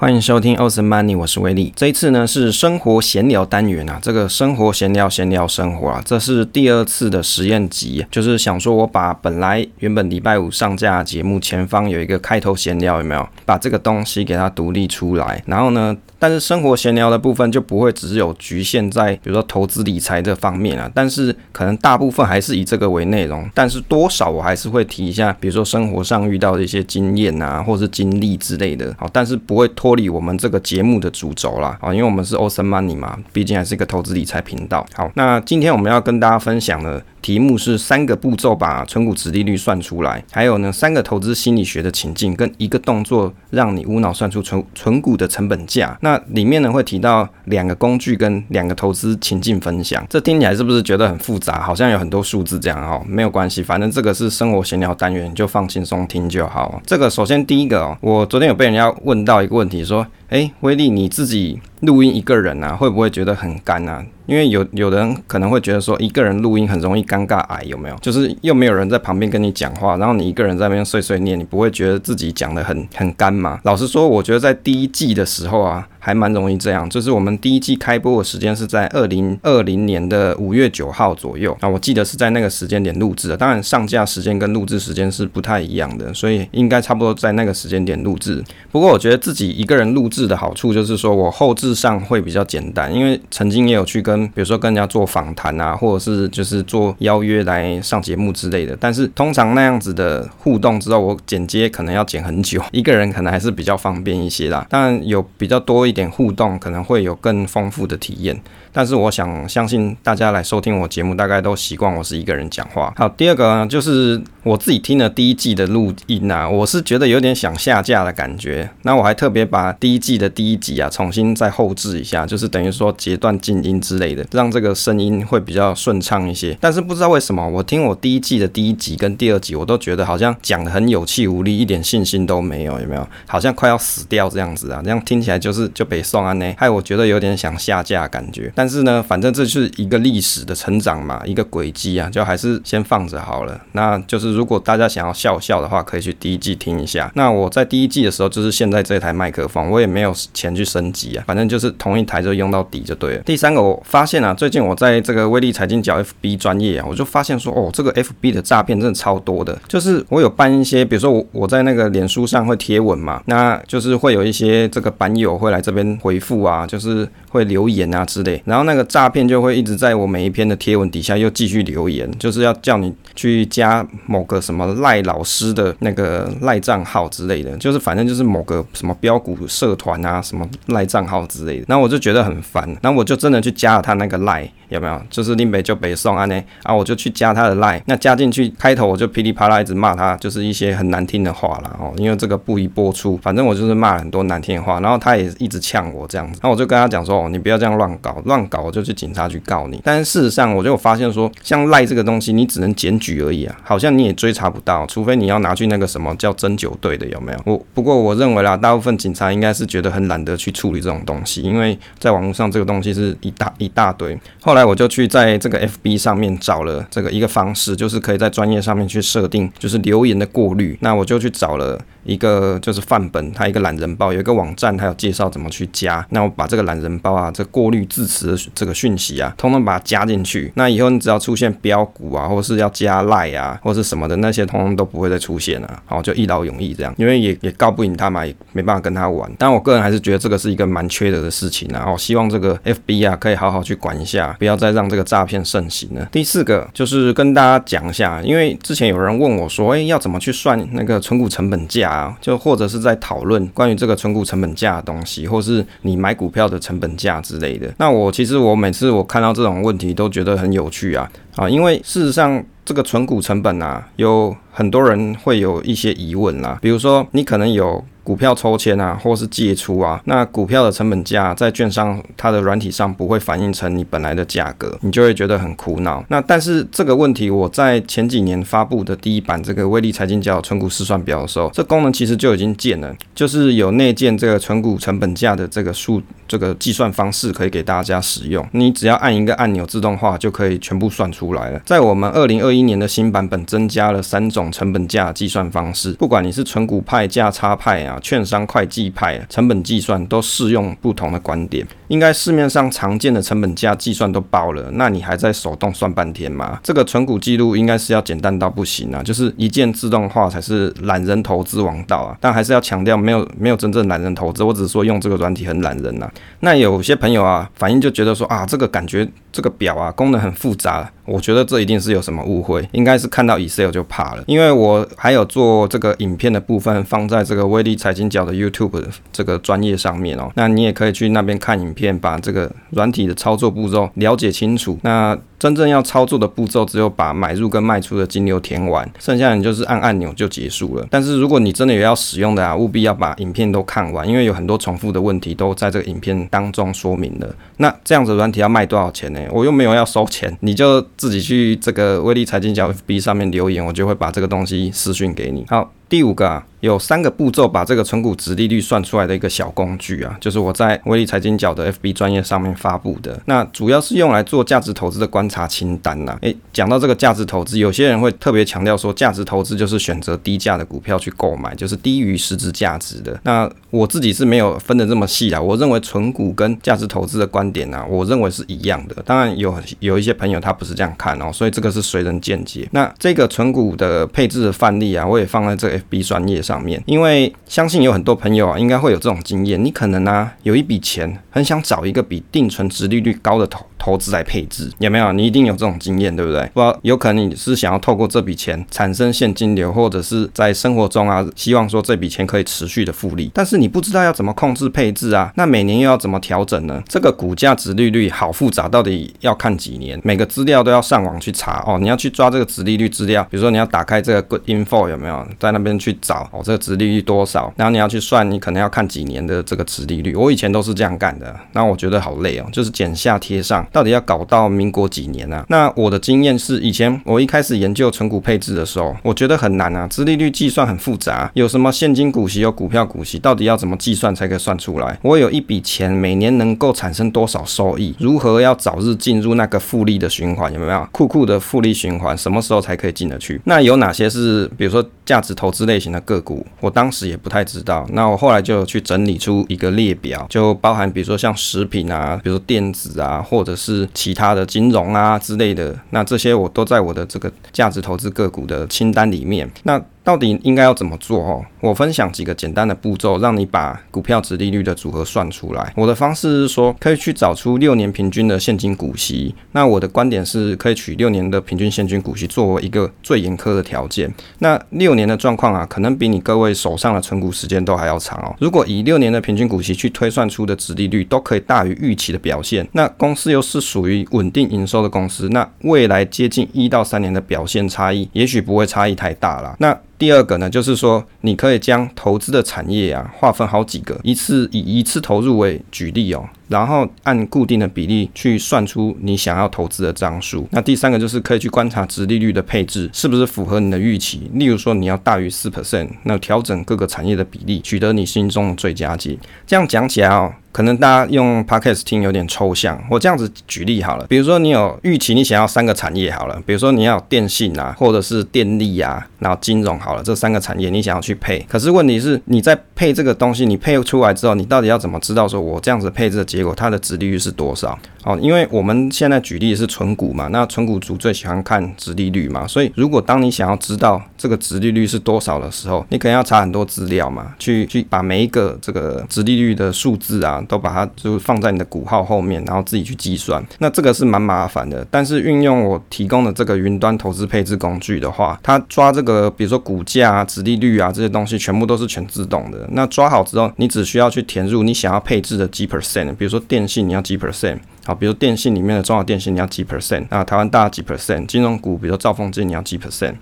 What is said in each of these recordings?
欢迎收听 Awesome Money，我是威利。这一次呢是生活闲聊单元啊，这个生活闲聊闲聊生活啊，这是第二次的实验集，就是想说我把本来原本礼拜五上架节目前方有一个开头闲聊，有没有把这个东西给它独立出来？然后呢，但是生活闲聊的部分就不会只有局限在比如说投资理财这方面啊，但是可能大部分还是以这个为内容，但是多少我还是会提一下，比如说生活上遇到的一些经验啊，或是经历之类的，好，但是不会拖。脱离我们这个节目的主轴啦，啊，因为我们是欧森 money 嘛，毕竟还是一个投资理财频道。好，那今天我们要跟大家分享的题目是三个步骤把存股殖利率算出来，还有呢三个投资心理学的情境跟一个动作，让你无脑算出存存股的成本价。那里面呢会提到两个工具跟两个投资情境分享。这听起来是不是觉得很复杂？好像有很多数字这样哦，没有关系，反正这个是生活闲聊单元，你就放轻松听就好。这个首先第一个哦，我昨天有被人家问到一个问题，说，哎，威力你自己录音一个人啊，会不会觉得很干啊？因为有有人可能会觉得说，一个人录音很容易尴尬癌，有没有？就是又没有人在旁边跟你讲话，然后你一个人在那边碎碎念，你不会觉得自己讲的很很干吗？老实说，我觉得在第一季的时候啊。还蛮容易这样，就是我们第一季开播的时间是在二零二零年的五月九号左右啊，我记得是在那个时间点录制的。当然上架时间跟录制时间是不太一样的，所以应该差不多在那个时间点录制。不过我觉得自己一个人录制的好处就是说我后制上会比较简单，因为曾经也有去跟比如说跟人家做访谈啊，或者是就是做邀约来上节目之类的。但是通常那样子的互动之后，我剪接可能要剪很久，一个人可能还是比较方便一些啦。当然有比较多一点。互动可能会有更丰富的体验，但是我想相信大家来收听我节目，大概都习惯我是一个人讲话。好，第二个呢，就是我自己听了第一季的录音啊，我是觉得有点想下架的感觉。那我还特别把第一季的第一集啊重新再后置一下，就是等于说截断静音之类的，让这个声音会比较顺畅一些。但是不知道为什么，我听我第一季的第一集跟第二集，我都觉得好像讲的很有气无力，一点信心都没有，有没有？好像快要死掉这样子啊，这样听起来就是就。北宋安呢，害我觉得有点想下架感觉，但是呢，反正这是一个历史的成长嘛，一个轨迹啊，就还是先放着好了。那就是如果大家想要笑笑的话，可以去第一季听一下。那我在第一季的时候，就是现在这台麦克风，我也没有钱去升级啊，反正就是同一台就用到底就对了。第三个，我发现啊，最近我在这个威利财经角 FB 专业啊，我就发现说，哦，这个 FB 的诈骗真的超多的，就是我有办一些，比如说我我在那个脸书上会贴文嘛，那就是会有一些这个版友会来这边。回复啊，就是会留言啊之类，然后那个诈骗就会一直在我每一篇的贴文底下又继续留言，就是要叫你去加某个什么赖老师的那个赖账号之类的，就是反正就是某个什么标股社团啊，什么赖账号之类的，那我就觉得很烦，那我就真的去加了他那个赖，有没有？就是令北就北宋啊呢，啊我就去加他的赖，那加进去开头我就噼里啪啦一直骂他，就是一些很难听的话啦。哦，因为这个不宜播出，反正我就是骂了很多难听的话，然后他也一直。呛我这样子，那我就跟他讲说，哦，你不要这样乱搞，乱搞我就去警察局告你。但是事实上，我就发现说，像赖这个东西，你只能检举而已啊，好像你也追查不到，除非你要拿去那个什么叫针灸队的，有没有？我不过我认为啦，大部分警察应该是觉得很懒得去处理这种东西，因为在网络上这个东西是一大一大堆。后来我就去在这个 FB 上面找了这个一个方式，就是可以在专业上面去设定，就是留言的过滤。那我就去找了一个就是范本，它一个懒人包，有一个网站，它有介绍怎么去加，那我把这个懒人包啊，这过滤字词的这个讯息啊，通通把它加进去。那以后你只要出现标股啊，或是要加赖啊，或是什么的那些，通通都不会再出现了。好，就一劳永逸这样，因为也也告不赢他嘛，也没办法跟他玩。但我个人还是觉得这个是一个蛮缺德的事情啊。我希望这个 FB 啊，可以好好去管一下，要再让这个诈骗盛行了。第四个就是跟大家讲一下，因为之前有人问我说，哎，要怎么去算那个存股成本价啊？就或者是在讨论关于这个存股成本价的东西，或是你买股票的成本价之类的。那我其实我每次我看到这种问题都觉得很有趣啊啊，因为事实上这个存股成本啊，有很多人会有一些疑问啦，比如说你可能有。股票抽签啊，或是借出啊，那股票的成本价在券商它的软体上不会反映成你本来的价格，你就会觉得很苦恼。那但是这个问题我在前几年发布的第一版这个威利财经角存股试算表的时候，这功能其实就已经建了，就是有内建这个存股成本价的这个数这个计算方式可以给大家使用。你只要按一个按钮自动化就可以全部算出来了。在我们二零二一一年的新版本增加了三种成本价计算方式，不管你是存股派、价差派啊、券商会计派啊，成本计算都适用不同的观点。应该市面上常见的成本价计算都包了，那你还在手动算半天吗？这个存股记录应该是要简单到不行啊，就是一键自动化才是懒人投资王道啊。但还是要强调，没有没有真正懒人投资，我只是说用这个软体很懒人呐、啊。那有些朋友啊，反应就觉得说啊，这个感觉这个表啊功能很复杂，我觉得这一定是有什么误会，应该是看到 Excel 就怕了，因为我还有做这个影片的部分放在这个威力财经角的 YouTube 这个专业上面哦，那你也可以去那边看影片，把这个软体的操作步骤了解清楚。那真正要操作的步骤，只有把买入跟卖出的金流填完，剩下你就是按按钮就结束了。但是如果你真的有要使用的啊，务必要把影片都看完，因为有很多重复的问题都在这个影片当中说明了。那这样子软体要卖多少钱呢？我又没有要收钱，你就自己去这个威利财经角 FB 上面留言，我就会把这个东西私讯给你。好。第五个啊，有三个步骤把这个存股殖利率算出来的一个小工具啊，就是我在威利财经角的 FB 专业上面发布的。那主要是用来做价值投资的观察清单呐、啊。诶，讲到这个价值投资，有些人会特别强调说，价值投资就是选择低价的股票去购买，就是低于实质价值的。那我自己是没有分得这么细啊。我认为存股跟价值投资的观点呢、啊，我认为是一样的。当然有有一些朋友他不是这样看哦，所以这个是随人见解。那这个存股的配置的范例啊，我也放在这个。FB 专业上面，因为相信有很多朋友啊，应该会有这种经验。你可能呢、啊、有一笔钱，很想找一个比定存殖利率高的投投资来配置，有没有？你一定有这种经验，对不对？不，有可能你是想要透过这笔钱产生现金流，或者是在生活中啊，希望说这笔钱可以持续的复利。但是你不知道要怎么控制配置啊，那每年又要怎么调整呢？这个股价值利率好复杂，到底要看几年？每个资料都要上网去查哦。你要去抓这个值利率资料，比如说你要打开这个 Good Info 有没有，在那边去找哦，这个值利率多少？然后你要去算，你可能要看几年的这个值利率。我以前都是这样干的，那我觉得好累哦，就是剪下贴上。到底要搞到民国几年啊？那我的经验是，以前我一开始研究存股配置的时候，我觉得很难啊，资利率计算很复杂，有什么现金股息，有股票股息，到底要怎么计算才可以算出来？我有一笔钱，每年能够产生多少收益？如何要早日进入那个复利的循环？有没有酷酷的复利循环？什么时候才可以进得去？那有哪些是，比如说价值投资类型的个股？我当时也不太知道。那我后来就去整理出一个列表，就包含比如说像食品啊，比如说电子啊，或者是其他的金融啊之类的，那这些我都在我的这个价值投资个股的清单里面。那到底应该要怎么做哦？我分享几个简单的步骤，让你把股票值利率的组合算出来。我的方式是说，可以去找出六年平均的现金股息。那我的观点是可以取六年的平均现金股息作为一个最严苛的条件。那六年的状况啊，可能比你各位手上的存股时间都还要长哦。如果以六年的平均股息去推算出的值利率都可以大于预期的表现，那公司又是属于稳定营收的公司，那未来接近一到三年的表现差异，也许不会差异太大啦。那第二个呢，就是说你可以将投资的产业啊划分好几个，一次以一次投入为举例哦。然后按固定的比例去算出你想要投资的张数。那第三个就是可以去观察殖利率的配置是不是符合你的预期。例如说你要大于四 percent，那调整各个产业的比例，取得你心中的最佳值。这样讲起来哦，可能大家用 podcast 听有点抽象。我这样子举例好了，比如说你有预期，你想要三个产业好了，比如说你要电信啊，或者是电力啊，然后金融好了，这三个产业你想要去配。可是问题是你在配这个东西，你配出来之后，你到底要怎么知道说我这样子配置的结果它的值利率是多少？哦，因为我们现在举例是存股嘛，那存股族最喜欢看殖利率嘛，所以如果当你想要知道这个殖利率是多少的时候，你可能要查很多资料嘛，去去把每一个这个殖利率的数字啊，都把它就放在你的股号后面，然后自己去计算。那这个是蛮麻烦的，但是运用我提供的这个云端投资配置工具的话，它抓这个比如说股价啊、殖利率啊这些东西，全部都是全自动的。那抓好之后，你只需要去填入你想要配置的几 percent，比如说电信你要几 percent。好，比如电信里面的中华电信你要几 percent，啊台湾大几 percent，金融股比如说兆丰金你要几 percent，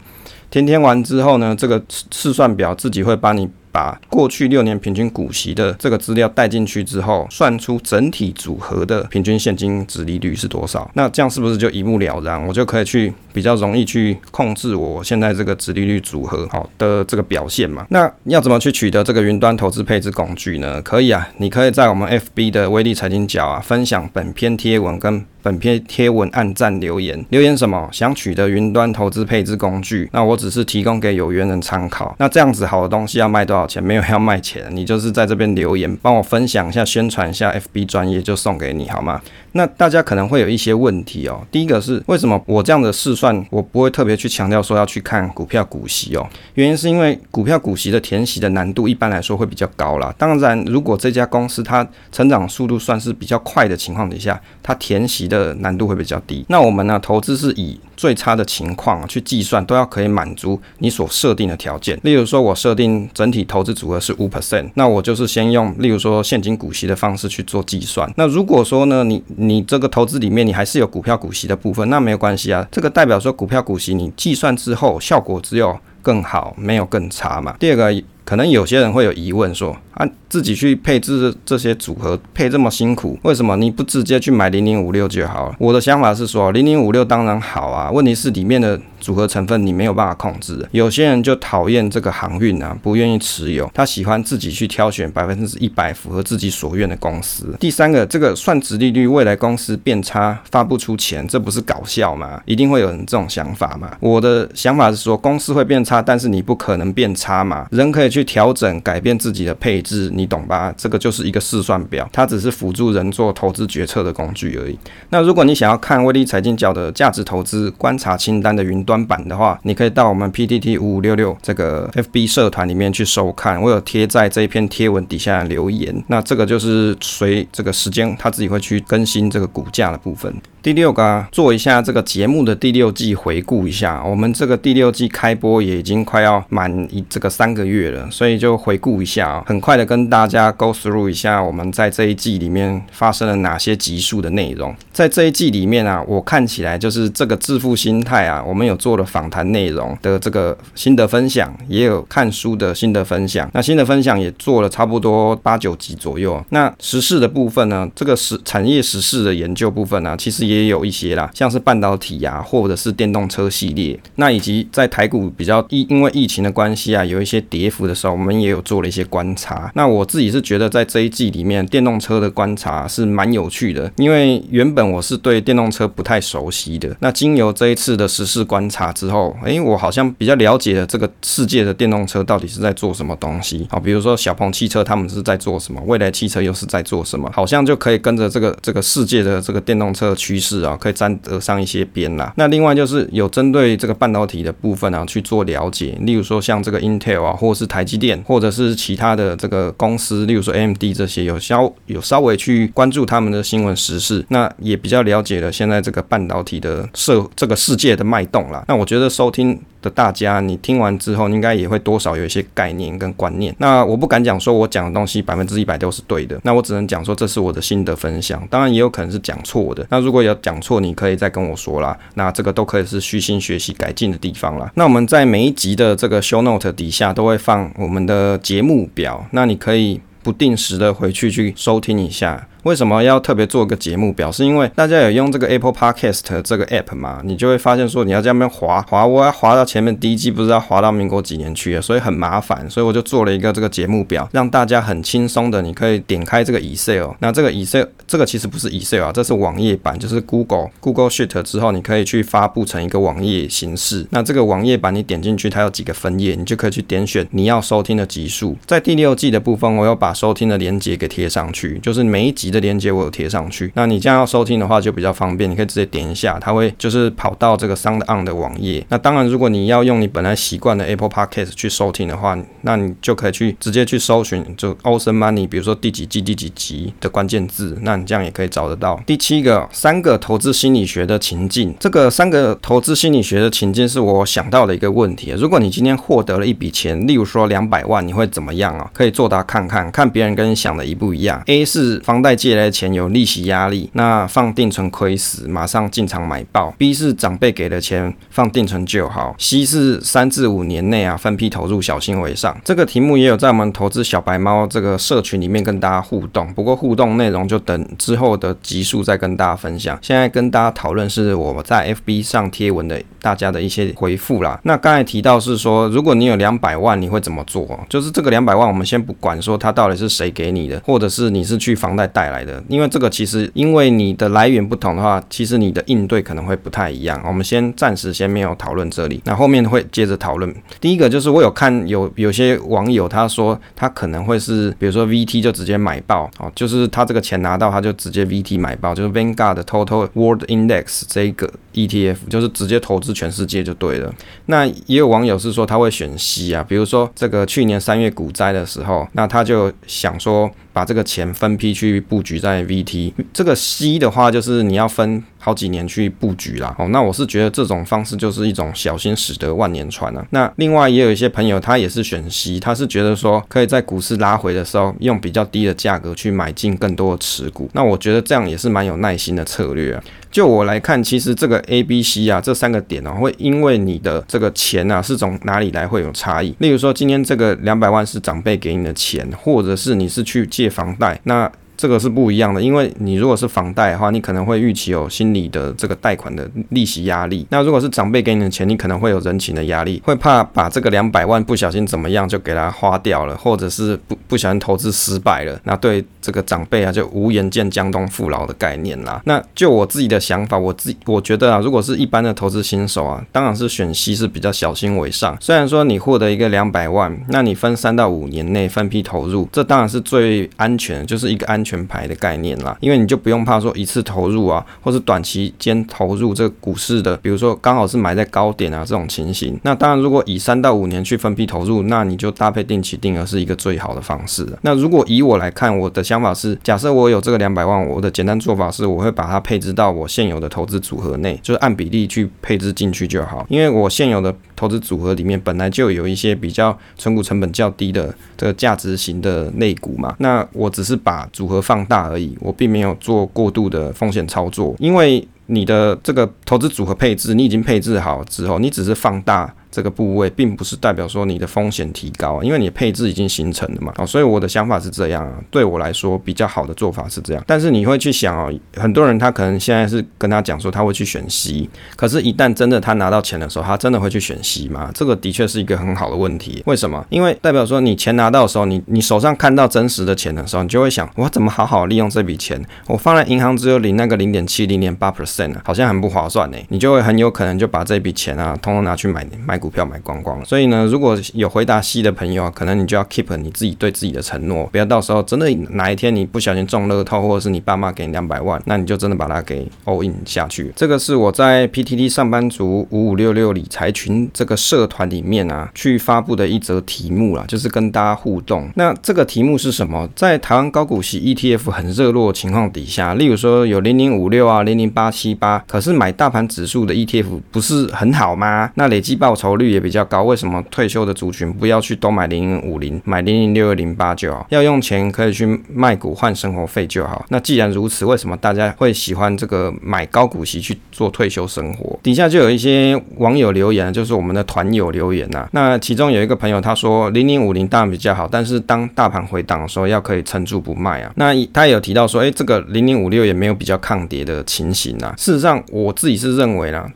填填完之后呢，这个试算表自己会帮你。把过去六年平均股息的这个资料带进去之后，算出整体组合的平均现金殖利率是多少？那这样是不是就一目了然？我就可以去比较容易去控制我现在这个殖利率组合好的这个表现嘛？那要怎么去取得这个云端投资配置工具呢？可以啊，你可以在我们 FB 的威利财经角啊分享本篇贴文跟。本篇贴文按赞留言，留言什么？想取得云端投资配置工具，那我只是提供给有缘人参考。那这样子好的东西要卖多少钱？没有要卖钱，你就是在这边留言，帮我分享一下，宣传一下 FB 专业就送给你好吗？那大家可能会有一些问题哦。第一个是为什么我这样的试算，我不会特别去强调说要去看股票股息哦？原因是因为股票股息的填息的难度一般来说会比较高啦。当然，如果这家公司它成长速度算是比较快的情况底下，它填息的的难度会比较低。那我们呢，投资是以最差的情况去计算，都要可以满足你所设定的条件。例如说，我设定整体投资组合是五 percent，那我就是先用例如说现金股息的方式去做计算。那如果说呢，你你这个投资里面你还是有股票股息的部分，那没有关系啊。这个代表说股票股息你计算之后效果只有更好，没有更差嘛。第二个，可能有些人会有疑问说啊。自己去配置这些组合，配这么辛苦，为什么你不直接去买零零五六就好了？我的想法是说，零零五六当然好啊，问题是里面的组合成分你没有办法控制。有些人就讨厌这个航运啊，不愿意持有，他喜欢自己去挑选百分之一百符合自己所愿的公司。第三个，这个算值利率，未来公司变差发不出钱，这不是搞笑吗？一定会有人这种想法嘛？我的想法是说，公司会变差，但是你不可能变差嘛？人可以去调整、改变自己的配置。你懂吧？这个就是一个试算表，它只是辅助人做投资决策的工具而已。那如果你想要看威力财经角的价值投资观察清单的云端版的话，你可以到我们 PTT 五五六六这个 FB 社团里面去收看。我有贴在这一篇贴文底下留言。那这个就是随这个时间，它自己会去更新这个股价的部分。第六个啊，做一下这个节目的第六季回顾一下。我们这个第六季开播也已经快要满一这个三个月了，所以就回顾一下啊，很快的跟大家 go through 一下我们在这一季里面发生了哪些集数的内容。在这一季里面啊，我看起来就是这个致富心态啊，我们有做了访谈内容的这个心得分享，也有看书的心得分享。那心得分享也做了差不多八九集左右。那时事的部分呢，这个时产业时事的研究部分呢，其实也。也有一些啦，像是半导体呀、啊，或者是电动车系列，那以及在台股比较疫因为疫情的关系啊，有一些跌幅的时候，我们也有做了一些观察。那我自己是觉得在这一季里面，电动车的观察是蛮有趣的，因为原本我是对电动车不太熟悉的。那经由这一次的时事观察之后，诶，我好像比较了解了这个世界的电动车到底是在做什么东西。好，比如说小鹏汽车他们是在做什么，未来汽车又是在做什么，好像就可以跟着这个这个世界的这个电动车去于。是啊，可以沾得上一些边啦。那另外就是有针对这个半导体的部分啊去做了解，例如说像这个 Intel 啊，或是台积电，或者是其他的这个公司，例如说 AMD 这些，有稍有稍微去关注他们的新闻时事，那也比较了解了现在这个半导体的社这个世界的脉动啦。那我觉得收听大家，你听完之后应该也会多少有一些概念跟观念。那我不敢讲说我讲的东西百分之一百都是对的，那我只能讲说这是我的心得分享，当然也有可能是讲错的。那如果有讲错，你可以再跟我说啦。那这个都可以是虚心学习改进的地方啦。那我们在每一集的这个 show note 底下都会放我们的节目表，那你可以不定时的回去去收听一下。为什么要特别做个节目表？是因为大家有用这个 Apple Podcast 这个 app 嘛，你就会发现说你要在那边滑滑，我要滑到前面第一季，不知道滑到民国几年去了，所以很麻烦，所以我就做了一个这个节目表，让大家很轻松的，你可以点开这个 Excel，那这个 Excel 这个其实不是 Excel 啊，这是网页版，就是 Google Google Sheet 之后，你可以去发布成一个网页形式。那这个网页版你点进去，它有几个分页，你就可以去点选你要收听的集数。在第六季的部分，我有把收听的连接给贴上去，就是每一集的的。链接我有贴上去，那你这样要收听的话就比较方便，你可以直接点一下，它会就是跑到这个 Sound On 的网页。那当然，如果你要用你本来习惯的 Apple Podcast 去收听的话，那你就可以去直接去搜寻就 Awesome Money，比如说第几季第几集的关键字，那你这样也可以找得到。第七个，三个投资心理学的情境，这个三个投资心理学的情境是我想到的一个问题。如果你今天获得了一笔钱，例如说两百万，你会怎么样啊？可以作答看看，看别人跟你想的一不一样。A 是房贷。借来的钱有利息压力，那放定存亏死，马上进场买爆。B 是长辈给的钱，放定存就好。C 是三至五年内啊分批投入，小心为上。这个题目也有在我们投资小白猫这个社群里面跟大家互动，不过互动内容就等之后的集数再跟大家分享。现在跟大家讨论是我在 FB 上贴文的大家的一些回复啦。那刚才提到是说，如果你有两百万，你会怎么做？就是这个两百万，我们先不管说它到底是谁给你的，或者是你是去房贷贷。带来的。因为这个其实因为你的来源不同的话，其实你的应对可能会不太一样。我们先暂时先没有讨论这里，那后面会接着讨论。第一个就是我有看有有些网友他说他可能会是比如说 VT 就直接买爆哦，就是他这个钱拿到他就直接 VT 买爆，就是 Vanguard 的 Total World Index 这一个 ETF 就是直接投资全世界就对了。那也有网友是说他会选息啊，比如说这个去年三月股灾的时候，那他就想说。把这个钱分批去布布局在 VT，这个 C 的话就是你要分好几年去布局啦。哦，那我是觉得这种方式就是一种小心驶得万年船啊。那另外也有一些朋友他也是选 C，他是觉得说可以在股市拉回的时候用比较低的价格去买进更多的持股。那我觉得这样也是蛮有耐心的策略啊。就我来看，其实这个 A、B、C 啊这三个点哦，会因为你的这个钱啊是从哪里来会有差异。例如说今天这个两百万是长辈给你的钱，或者是你是去借房贷，那。这个是不一样的，因为你如果是房贷的话，你可能会预期有心理的这个贷款的利息压力。那如果是长辈给你的钱，你可能会有人情的压力，会怕把这个两百万不小心怎么样就给他花掉了，或者是不不小心投资失败了。那对这个长辈啊，就无颜见江东父老的概念啦。那就我自己的想法，我自我觉得啊，如果是一般的投资新手啊，当然是选息是比较小心为上。虽然说你获得一个两百万，那你分三到五年内分批投入，这当然是最安全，就是一个安。全牌的概念啦，因为你就不用怕说一次投入啊，或是短期间投入这个股市的，比如说刚好是买在高点啊这种情形。那当然，如果以三到五年去分批投入，那你就搭配定期定额是一个最好的方式。那如果以我来看，我的想法是，假设我有这个两百万，我的简单做法是，我会把它配置到我现有的投资组合内，就是按比例去配置进去就好。因为我现有的投资组合里面本来就有一些比较存股成本较低的这个价值型的类股嘛，那我只是把组合。放大而已，我并没有做过度的风险操作，因为你的这个投资组合配置，你已经配置好之后，你只是放大。这个部位并不是代表说你的风险提高，因为你的配置已经形成了嘛。哦，所以我的想法是这样啊。对我来说比较好的做法是这样。但是你会去想哦，很多人他可能现在是跟他讲说他会去选 C，可是，一旦真的他拿到钱的时候，他真的会去选 C 吗？这个的确是一个很好的问题。为什么？因为代表说你钱拿到的时候，你你手上看到真实的钱的时候，你就会想，我怎么好好利用这笔钱？我放在银行只有领那个零点七、零点八 percent，好像很不划算呢。你就会很有可能就把这笔钱啊，通通拿去买买。股票买光光，所以呢，如果有回答 C 的朋友啊，可能你就要 keep 你自己对自己的承诺，不要到时候真的哪一天你不小心中乐透，或者是你爸妈给你两百万，那你就真的把它给 all in 下去。这个是我在 PTT 上班族五五六六理财群这个社团里面啊，去发布的一则题目啦，就是跟大家互动。那这个题目是什么？在台湾高股息 ETF 很热络的情况底下，例如说有零零五六啊、零零八七八，可是买大盘指数的 ETF 不是很好吗？那累计报酬率也比较高，为什么退休的族群不要去都买零零五零，买零零六二零八就好？要用钱可以去卖股换生活费就好。那既然如此，为什么大家会喜欢这个买高股息去做退休生活？底下就有一些网友留言，就是我们的团友留言呐、啊。那其中有一个朋友他说，零零五零当然比较好，但是当大盘回档的时候，要可以撑住不卖啊。那他也有提到说，诶，这个零零五六也没有比较抗跌的情形啊。事实上，我自己是认为啦。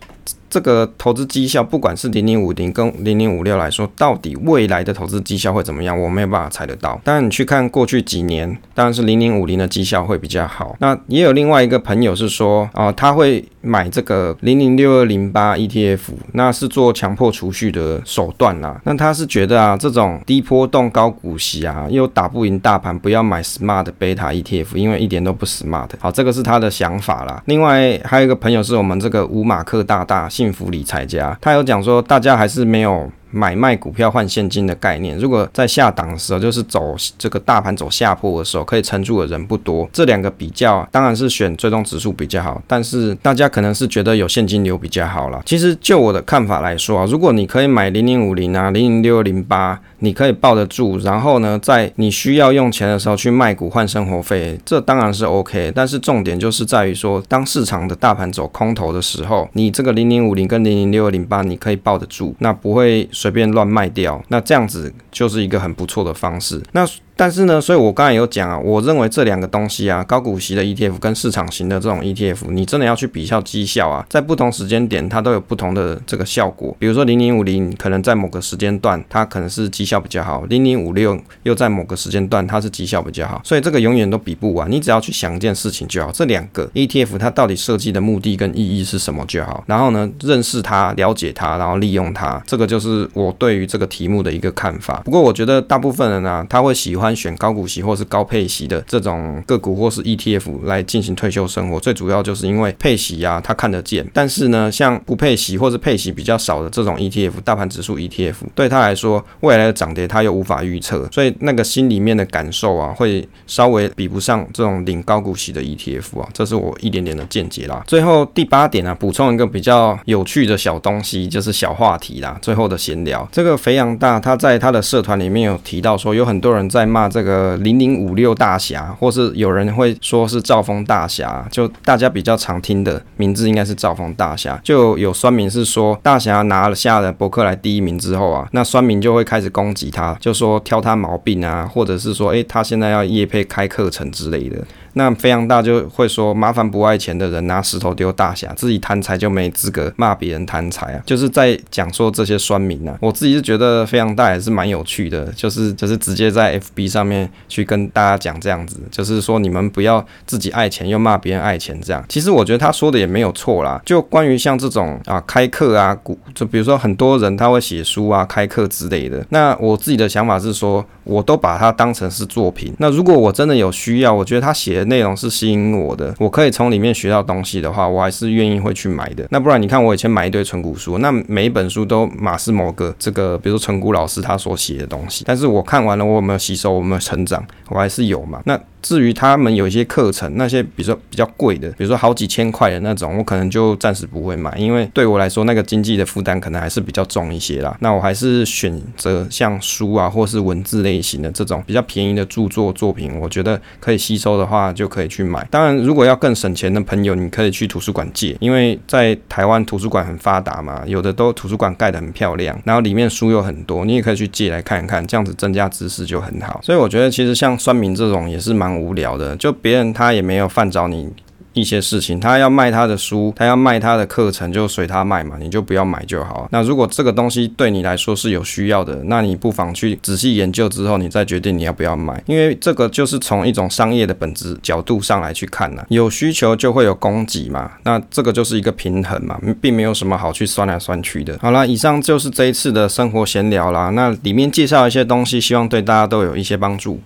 这个投资绩效，不管是零零五零跟零零五六来说，到底未来的投资绩效会怎么样，我没有办法猜得到。但，你去看过去几年，当然是零零五零的绩效会比较好。那也有另外一个朋友是说，啊、他会买这个零零六二零八 ETF，那是做强迫储蓄的手段啦。那他是觉得啊，这种低波动高股息啊，又打不赢大盘，不要买 Smart Beta ETF，因为一点都不 Smart。好，这个是他的想法啦。另外还有一个朋友是我们这个五马克大大。幸福理财家，他有讲说，大家还是没有。买卖股票换现金的概念，如果在下档的时候，就是走这个大盘走下坡的时候，可以撑住的人不多。这两个比较，当然是选追踪指数比较好。但是大家可能是觉得有现金流比较好了。其实就我的看法来说啊，如果你可以买零零五零啊、零零六零八，你可以抱得住，然后呢，在你需要用钱的时候去卖股换生活费，这当然是 OK。但是重点就是在于说，当市场的大盘走空头的时候，你这个零零五零跟零零六二零八，你可以抱得住，那不会。随便乱卖掉，那这样子就是一个很不错的方式。那但是呢，所以我刚才有讲啊，我认为这两个东西啊，高股息的 ETF 跟市场型的这种 ETF，你真的要去比较绩效啊，在不同时间点它都有不同的这个效果。比如说零零五零可能在某个时间段它可能是绩效比较好，零零五六又在某个时间段它是绩效比较好，所以这个永远都比不完。你只要去想一件事情就好，这两个 ETF 它到底设计的目的跟意义是什么就好，然后呢，认识它、了解它，然后利用它，这个就是我对于这个题目的一个看法。不过我觉得大部分人、啊，他会喜欢选高股息或是高配息的这种个股或是 ETF 来进行退休生活，最主要就是因为配息啊，他看得见。但是呢，像不配息或是配息比较少的这种 ETF，大盘指数 ETF，对他来说，未来的涨跌他又无法预测，所以那个心里面的感受啊，会稍微比不上这种领高股息的 ETF 啊，这是我一点点的见解啦。最后第八点啊，补充一个比较有趣的小东西，就是小话题啦。最后的闲聊，这个肥羊大他在他的社团里面有提到说，有很多人在骂这个零零五六大侠，或是有人会说是赵峰大侠，就大家比较常听的名字应该是赵峰大侠。就有酸民是说，大侠拿了下了博客来第一名之后啊，那酸民就会开始攻击他，就说挑他毛病啊，或者是说，诶，他现在要夜配开课程之类的。那肥羊大就会说，麻烦不爱钱的人拿石头丢大侠，自己贪财就没资格骂别人贪财啊，就是在讲说这些酸民啊。我自己是觉得肥羊大也是蛮有趣的，就是就是直接在 FB 上面去跟大家讲这样子，就是说你们不要自己爱钱又骂别人爱钱这样。其实我觉得他说的也没有错啦，就关于像这种啊开课啊，就比如说很多人他会写书啊开课之类的。那我自己的想法是说，我都把它当成是作品。那如果我真的有需要，我觉得他写。内容是吸引我的，我可以从里面学到东西的话，我还是愿意会去买的。那不然你看，我以前买一堆存古书，那每一本书都马是某个这个，比如说存股老师他所写的东西，但是我看完了，我有没有吸收，我有没有成长，我还是有嘛。那至于他们有一些课程，那些比如说比较贵的，比如说好几千块的那种，我可能就暂时不会买，因为对我来说那个经济的负担可能还是比较重一些啦。那我还是选择像书啊，或是文字类型的这种比较便宜的著作作品，我觉得可以吸收的话就可以去买。当然，如果要更省钱的朋友，你可以去图书馆借，因为在台湾图书馆很发达嘛，有的都图书馆盖得很漂亮，然后里面书又很多，你也可以去借来看一看，这样子增加知识就很好。所以我觉得其实像酸民这种也是蛮。无聊的，就别人他也没有犯着你。一些事情，他要卖他的书，他要卖他的课程，就随他卖嘛，你就不要买就好。那如果这个东西对你来说是有需要的，那你不妨去仔细研究之后，你再决定你要不要买。因为这个就是从一种商业的本质角度上来去看呢，有需求就会有供给嘛，那这个就是一个平衡嘛，并没有什么好去算来算去的。好啦，以上就是这一次的生活闲聊啦，那里面介绍一些东西，希望对大家都有一些帮助。